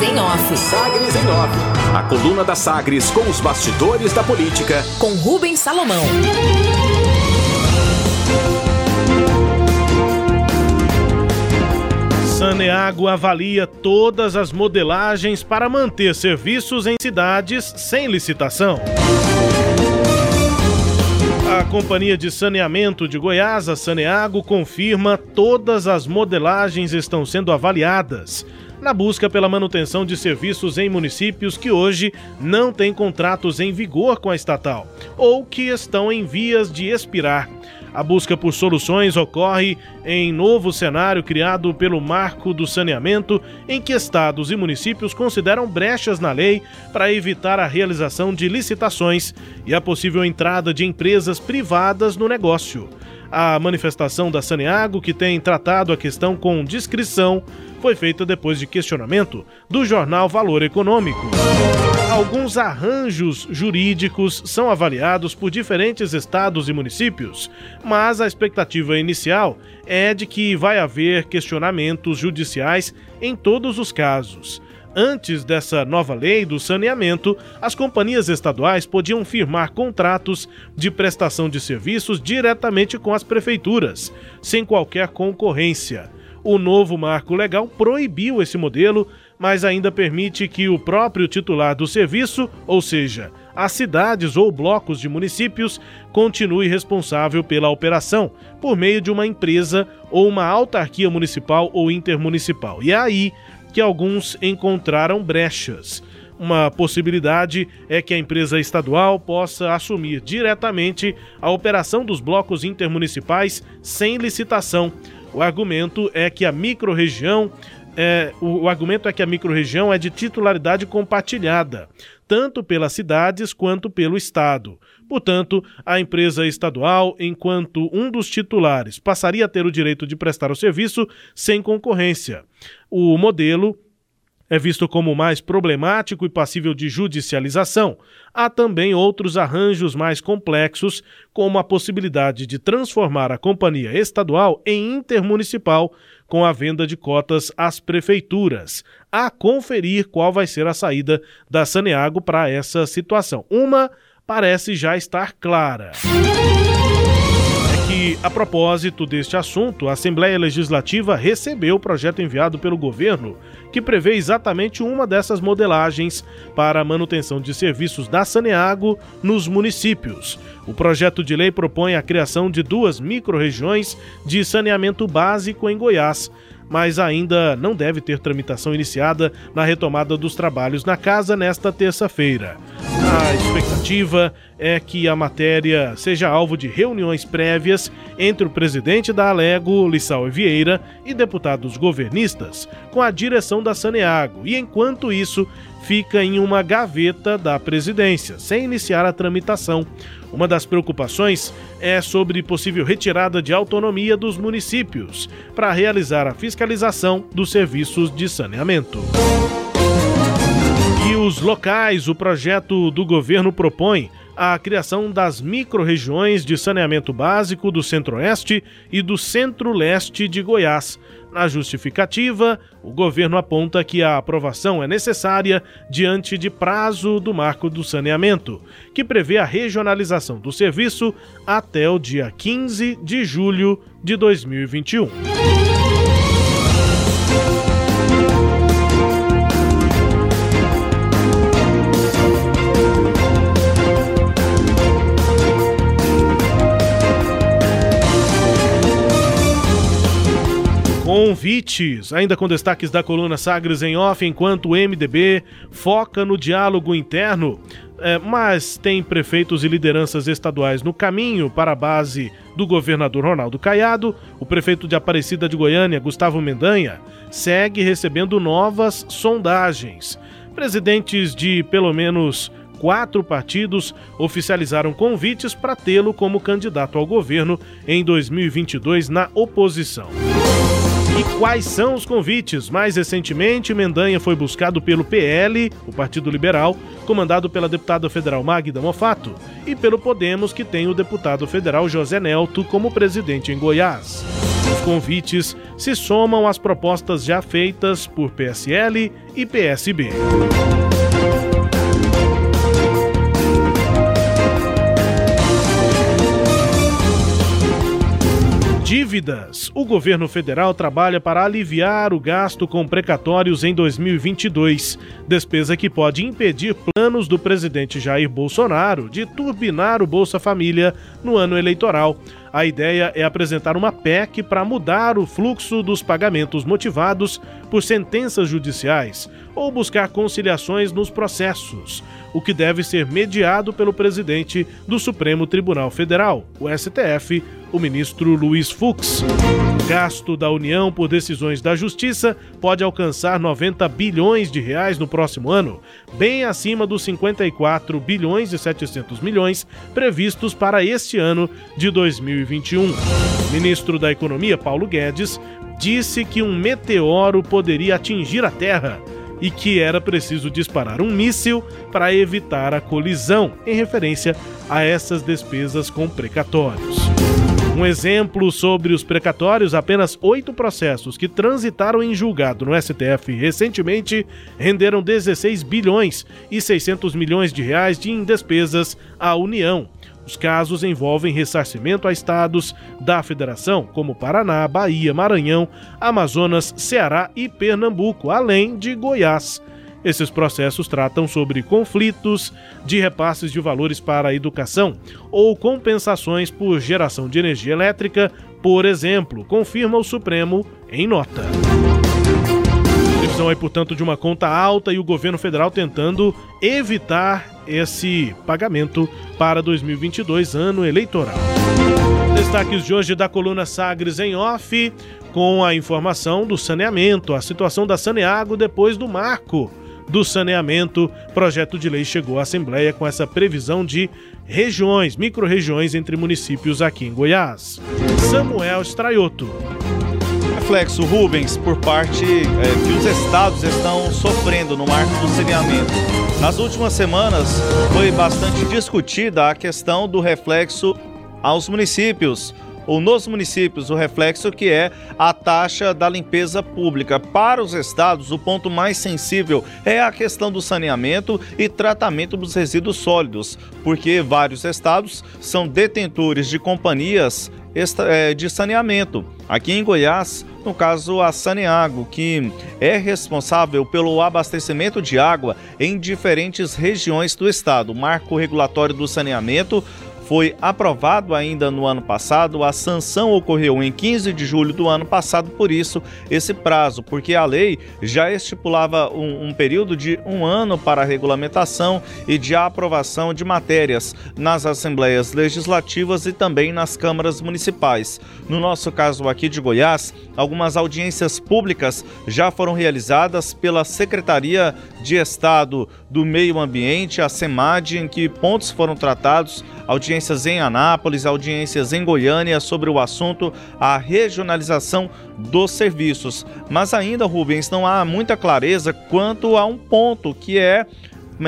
Sagres em Off. Sagres em Off. A coluna da Sagres com os bastidores da política. Com Rubens Salomão. Saneago avalia todas as modelagens para manter serviços em cidades sem licitação. A Companhia de Saneamento de Goiás, a Saneago, confirma todas as modelagens estão sendo avaliadas na busca pela manutenção de serviços em municípios que hoje não têm contratos em vigor com a estatal ou que estão em vias de expirar. A busca por soluções ocorre em novo cenário criado pelo Marco do Saneamento, em que estados e municípios consideram brechas na lei para evitar a realização de licitações e a possível entrada de empresas privadas no negócio. A manifestação da Saneago, que tem tratado a questão com discrição, foi feita depois de questionamento do jornal Valor Econômico. Alguns arranjos jurídicos são avaliados por diferentes estados e municípios, mas a expectativa inicial é de que vai haver questionamentos judiciais em todos os casos. Antes dessa nova lei do saneamento, as companhias estaduais podiam firmar contratos de prestação de serviços diretamente com as prefeituras, sem qualquer concorrência. O novo marco legal proibiu esse modelo, mas ainda permite que o próprio titular do serviço, ou seja, as cidades ou blocos de municípios, continue responsável pela operação, por meio de uma empresa ou uma autarquia municipal ou intermunicipal. E aí que alguns encontraram brechas. Uma possibilidade é que a empresa estadual possa assumir diretamente a operação dos blocos intermunicipais sem licitação. O argumento é que a microrregião é, o, o, argumento é que a microrregião é de titularidade compartilhada, tanto pelas cidades quanto pelo Estado. Portanto, a empresa estadual, enquanto um dos titulares, passaria a ter o direito de prestar o serviço sem concorrência. O modelo é visto como mais problemático e passível de judicialização. Há também outros arranjos mais complexos, como a possibilidade de transformar a companhia estadual em intermunicipal com a venda de cotas às prefeituras, a conferir qual vai ser a saída da Saneago para essa situação. Uma parece já estar clara. É que, a propósito deste assunto, a Assembleia Legislativa recebeu o projeto enviado pelo governo que prevê exatamente uma dessas modelagens para a manutenção de serviços da Saneago nos municípios. O projeto de lei propõe a criação de duas microrregiões de saneamento básico em Goiás mas ainda não deve ter tramitação iniciada na retomada dos trabalhos na casa nesta terça-feira. A expectativa é que a matéria seja alvo de reuniões prévias entre o presidente da Alego, Lissau Vieira, e deputados governistas, com a direção da Saneago, e enquanto isso, fica em uma gaveta da presidência, sem iniciar a tramitação. Uma das preocupações é sobre possível retirada de autonomia dos municípios para realizar a fiscalização dos serviços de saneamento. E os locais, o projeto do governo propõe a criação das microrregiões de saneamento básico do Centro-Oeste e do Centro-Leste de Goiás. Na justificativa, o governo aponta que a aprovação é necessária diante de prazo do marco do saneamento, que prevê a regionalização do serviço até o dia 15 de julho de 2021. Convites, ainda com destaques da coluna Sagres em off, enquanto o MDB foca no diálogo interno, é, mas tem prefeitos e lideranças estaduais no caminho para a base do governador Ronaldo Caiado, o prefeito de Aparecida de Goiânia, Gustavo Mendanha, segue recebendo novas sondagens. Presidentes de pelo menos quatro partidos oficializaram convites para tê-lo como candidato ao governo em 2022 na oposição. E quais são os convites? Mais recentemente, Mendanha foi buscado pelo PL, o Partido Liberal, comandado pela deputada federal Magda Mofato, e pelo Podemos, que tem o deputado federal José Nelto como presidente em Goiás. Os convites se somam às propostas já feitas por PSL e PSB. Dívidas. O governo federal trabalha para aliviar o gasto com precatórios em 2022, despesa que pode impedir planos do presidente Jair Bolsonaro de turbinar o Bolsa Família no ano eleitoral. A ideia é apresentar uma PEC para mudar o fluxo dos pagamentos motivados por sentenças judiciais ou buscar conciliações nos processos, o que deve ser mediado pelo presidente do Supremo Tribunal Federal, o STF, o ministro Luiz Fux. Gasto da União por decisões da Justiça pode alcançar 90 bilhões de reais no próximo ano, bem acima dos 54 bilhões e 700 milhões previstos para este ano de 2021. O ministro da Economia, Paulo Guedes, disse que um meteoro poderia atingir a Terra e que era preciso disparar um míssil para evitar a colisão, em referência a essas despesas com precatórios. Um exemplo sobre os precatórios: apenas oito processos que transitaram em julgado no STF recentemente renderam 16 bilhões e 600 milhões de reais de despesas à União. Os casos envolvem ressarcimento a estados da federação, como Paraná, Bahia, Maranhão, Amazonas, Ceará e Pernambuco, além de Goiás. Esses processos tratam sobre conflitos de repasses de valores para a educação ou compensações por geração de energia elétrica, por exemplo, confirma o Supremo em nota. Previsão aí, portanto, de uma conta alta e o governo federal tentando evitar esse pagamento para 2022, ano eleitoral. Destaques de hoje da coluna Sagres em off, com a informação do saneamento, a situação da Saneago depois do marco do saneamento. Projeto de lei chegou à Assembleia com essa previsão de regiões, micro-regiões entre municípios aqui em Goiás. Samuel Straioto. Reflexo Rubens por parte é, que os estados estão sofrendo no marco do saneamento. Nas últimas semanas foi bastante discutida a questão do reflexo aos municípios ou nos municípios, o reflexo que é a taxa da limpeza pública. Para os estados, o ponto mais sensível é a questão do saneamento e tratamento dos resíduos sólidos, porque vários estados são detentores de companhias de saneamento. Aqui em Goiás, no caso a Saneago, que é responsável pelo abastecimento de água em diferentes regiões do estado. Marco regulatório do saneamento foi aprovado ainda no ano passado. A sanção ocorreu em 15 de julho do ano passado, por isso esse prazo, porque a lei já estipulava um, um período de um ano para a regulamentação e de aprovação de matérias nas assembleias legislativas e também nas câmaras municipais. No nosso caso aqui de Goiás, algumas audiências públicas já foram realizadas pela Secretaria de Estado do Meio Ambiente, a SEMAD, em que pontos foram tratados, audiências em Anápolis, audiências em Goiânia sobre o assunto a regionalização dos serviços. Mas ainda, Rubens, não há muita clareza quanto a um ponto que é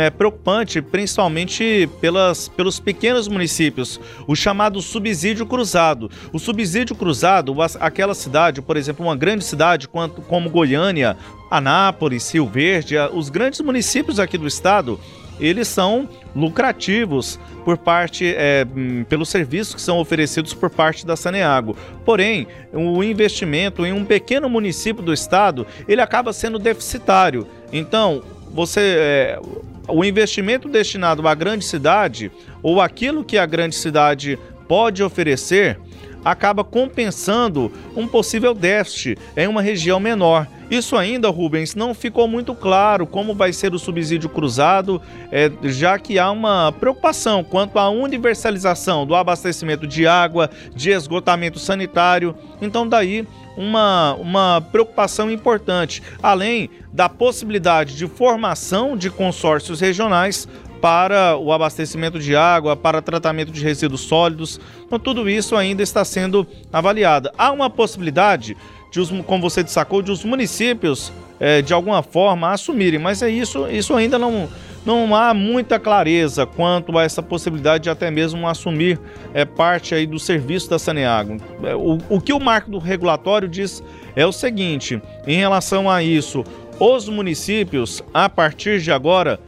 é, preocupante, principalmente pelas, pelos pequenos municípios, o chamado subsídio cruzado. O subsídio cruzado, aquela cidade, por exemplo, uma grande cidade como Goiânia, Anápolis, Rio Verde, os grandes municípios aqui do estado, eles são lucrativos por parte é, hum, pelos serviços que são oferecidos por parte da Saneago. Porém, o investimento em um pequeno município do estado ele acaba sendo deficitário. Então, você é, o investimento destinado à grande cidade ou aquilo que a grande cidade pode oferecer acaba compensando um possível déficit em uma região menor. Isso ainda, Rubens, não ficou muito claro como vai ser o subsídio cruzado, é, já que há uma preocupação quanto à universalização do abastecimento de água, de esgotamento sanitário. Então, daí uma, uma preocupação importante, além da possibilidade de formação de consórcios regionais para o abastecimento de água, para tratamento de resíduos sólidos. Então, tudo isso ainda está sendo avaliado. Há uma possibilidade de os, como você destacou, de os municípios é, de alguma forma assumirem, mas é isso, isso ainda não, não há muita clareza quanto a essa possibilidade de até mesmo assumir é, parte aí do serviço da Saneago. É, o, o que o marco do regulatório diz é o seguinte: em relação a isso, os municípios, a partir de agora,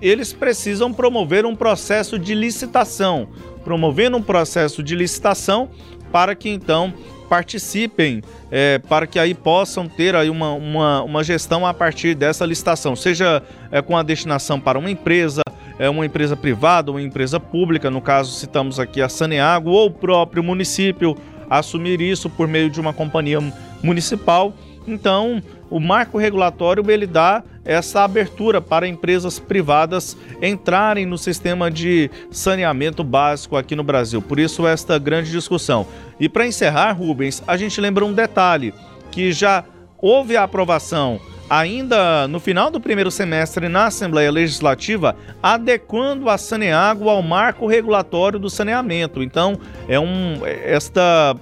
eles precisam promover um processo de licitação, promovendo um processo de licitação para que então participem, é, para que aí possam ter aí uma, uma, uma gestão a partir dessa licitação, seja é, com a destinação para uma empresa, é uma empresa privada, uma empresa pública, no caso citamos aqui a Saneago, ou o próprio município assumir isso por meio de uma companhia municipal. Então, o marco regulatório ele dá essa abertura para empresas privadas entrarem no sistema de saneamento básico aqui no Brasil. Por isso esta grande discussão. E para encerrar, Rubens, a gente lembra um detalhe que já houve a aprovação ainda no final do primeiro semestre na Assembleia Legislativa, adequando a Saneago ao marco regulatório do saneamento. Então, é um esta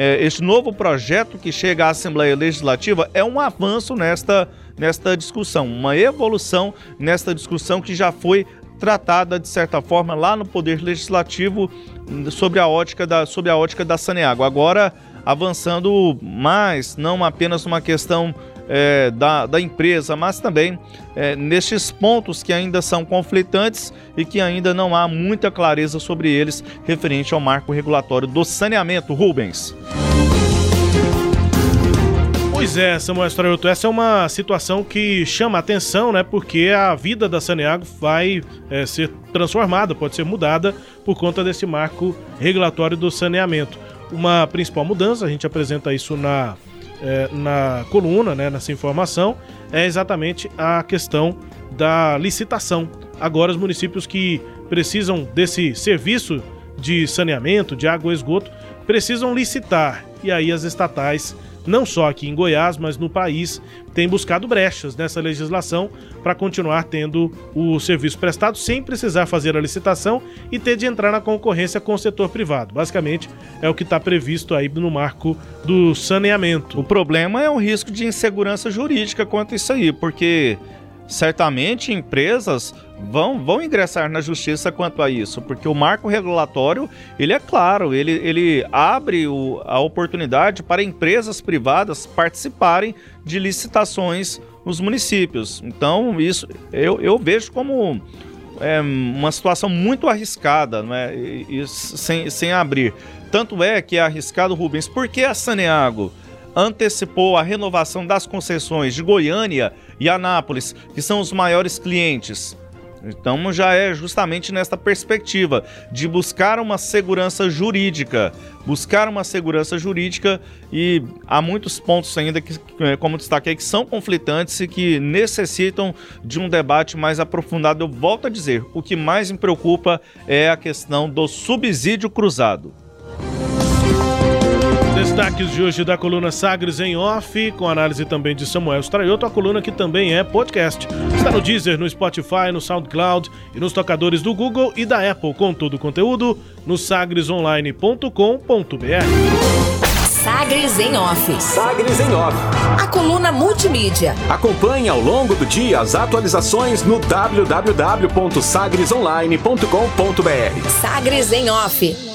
é, este novo projeto que chega à Assembleia Legislativa é um avanço nesta, nesta discussão, uma evolução nesta discussão que já foi tratada de certa forma lá no Poder Legislativo sobre a ótica da, sobre a ótica da Saneago. Agora avançando mais, não apenas uma questão é, da, da empresa, mas também é, nestes pontos que ainda são conflitantes e que ainda não há muita clareza sobre eles referente ao marco regulatório do saneamento. Rubens. Pois é, Samuel Estrelto, essa é uma situação que chama atenção, né? Porque a vida da Saneago vai é, ser transformada, pode ser mudada por conta desse marco regulatório do saneamento. Uma principal mudança, a gente apresenta isso na é, na coluna, né, nessa informação, é exatamente a questão da licitação. Agora, os municípios que precisam desse serviço de saneamento, de água e esgoto, precisam licitar. E aí as estatais não só aqui em Goiás, mas no país, tem buscado brechas nessa legislação para continuar tendo o serviço prestado sem precisar fazer a licitação e ter de entrar na concorrência com o setor privado. Basicamente, é o que está previsto aí no marco do saneamento. O problema é o risco de insegurança jurídica quanto a isso aí, porque certamente empresas vão, vão ingressar na justiça quanto a isso, porque o marco regulatório ele é claro, ele, ele abre o, a oportunidade para empresas privadas participarem de licitações nos municípios. Então isso eu, eu vejo como é, uma situação muito arriscada, não é? E, sem, sem abrir. Tanto é que é arriscado, Rubens, porque a Saneago antecipou a renovação das concessões de Goiânia e Anápolis, que são os maiores clientes. Então já é justamente nesta perspectiva de buscar uma segurança jurídica, buscar uma segurança jurídica e há muitos pontos ainda que, como destaquei, que são conflitantes e que necessitam de um debate mais aprofundado. Eu volto a dizer, o que mais me preocupa é a questão do subsídio cruzado. Destaques de hoje da coluna Sagres em Off, com análise também de Samuel Straioto, a coluna que também é podcast. Está no Deezer, no Spotify, no SoundCloud e nos tocadores do Google e da Apple, com todo o conteúdo no sagresonline.com.br. Sagres em Off. Sagres em Off. A coluna multimídia. Acompanhe ao longo do dia as atualizações no www.sagresonline.com.br. Sagres em Off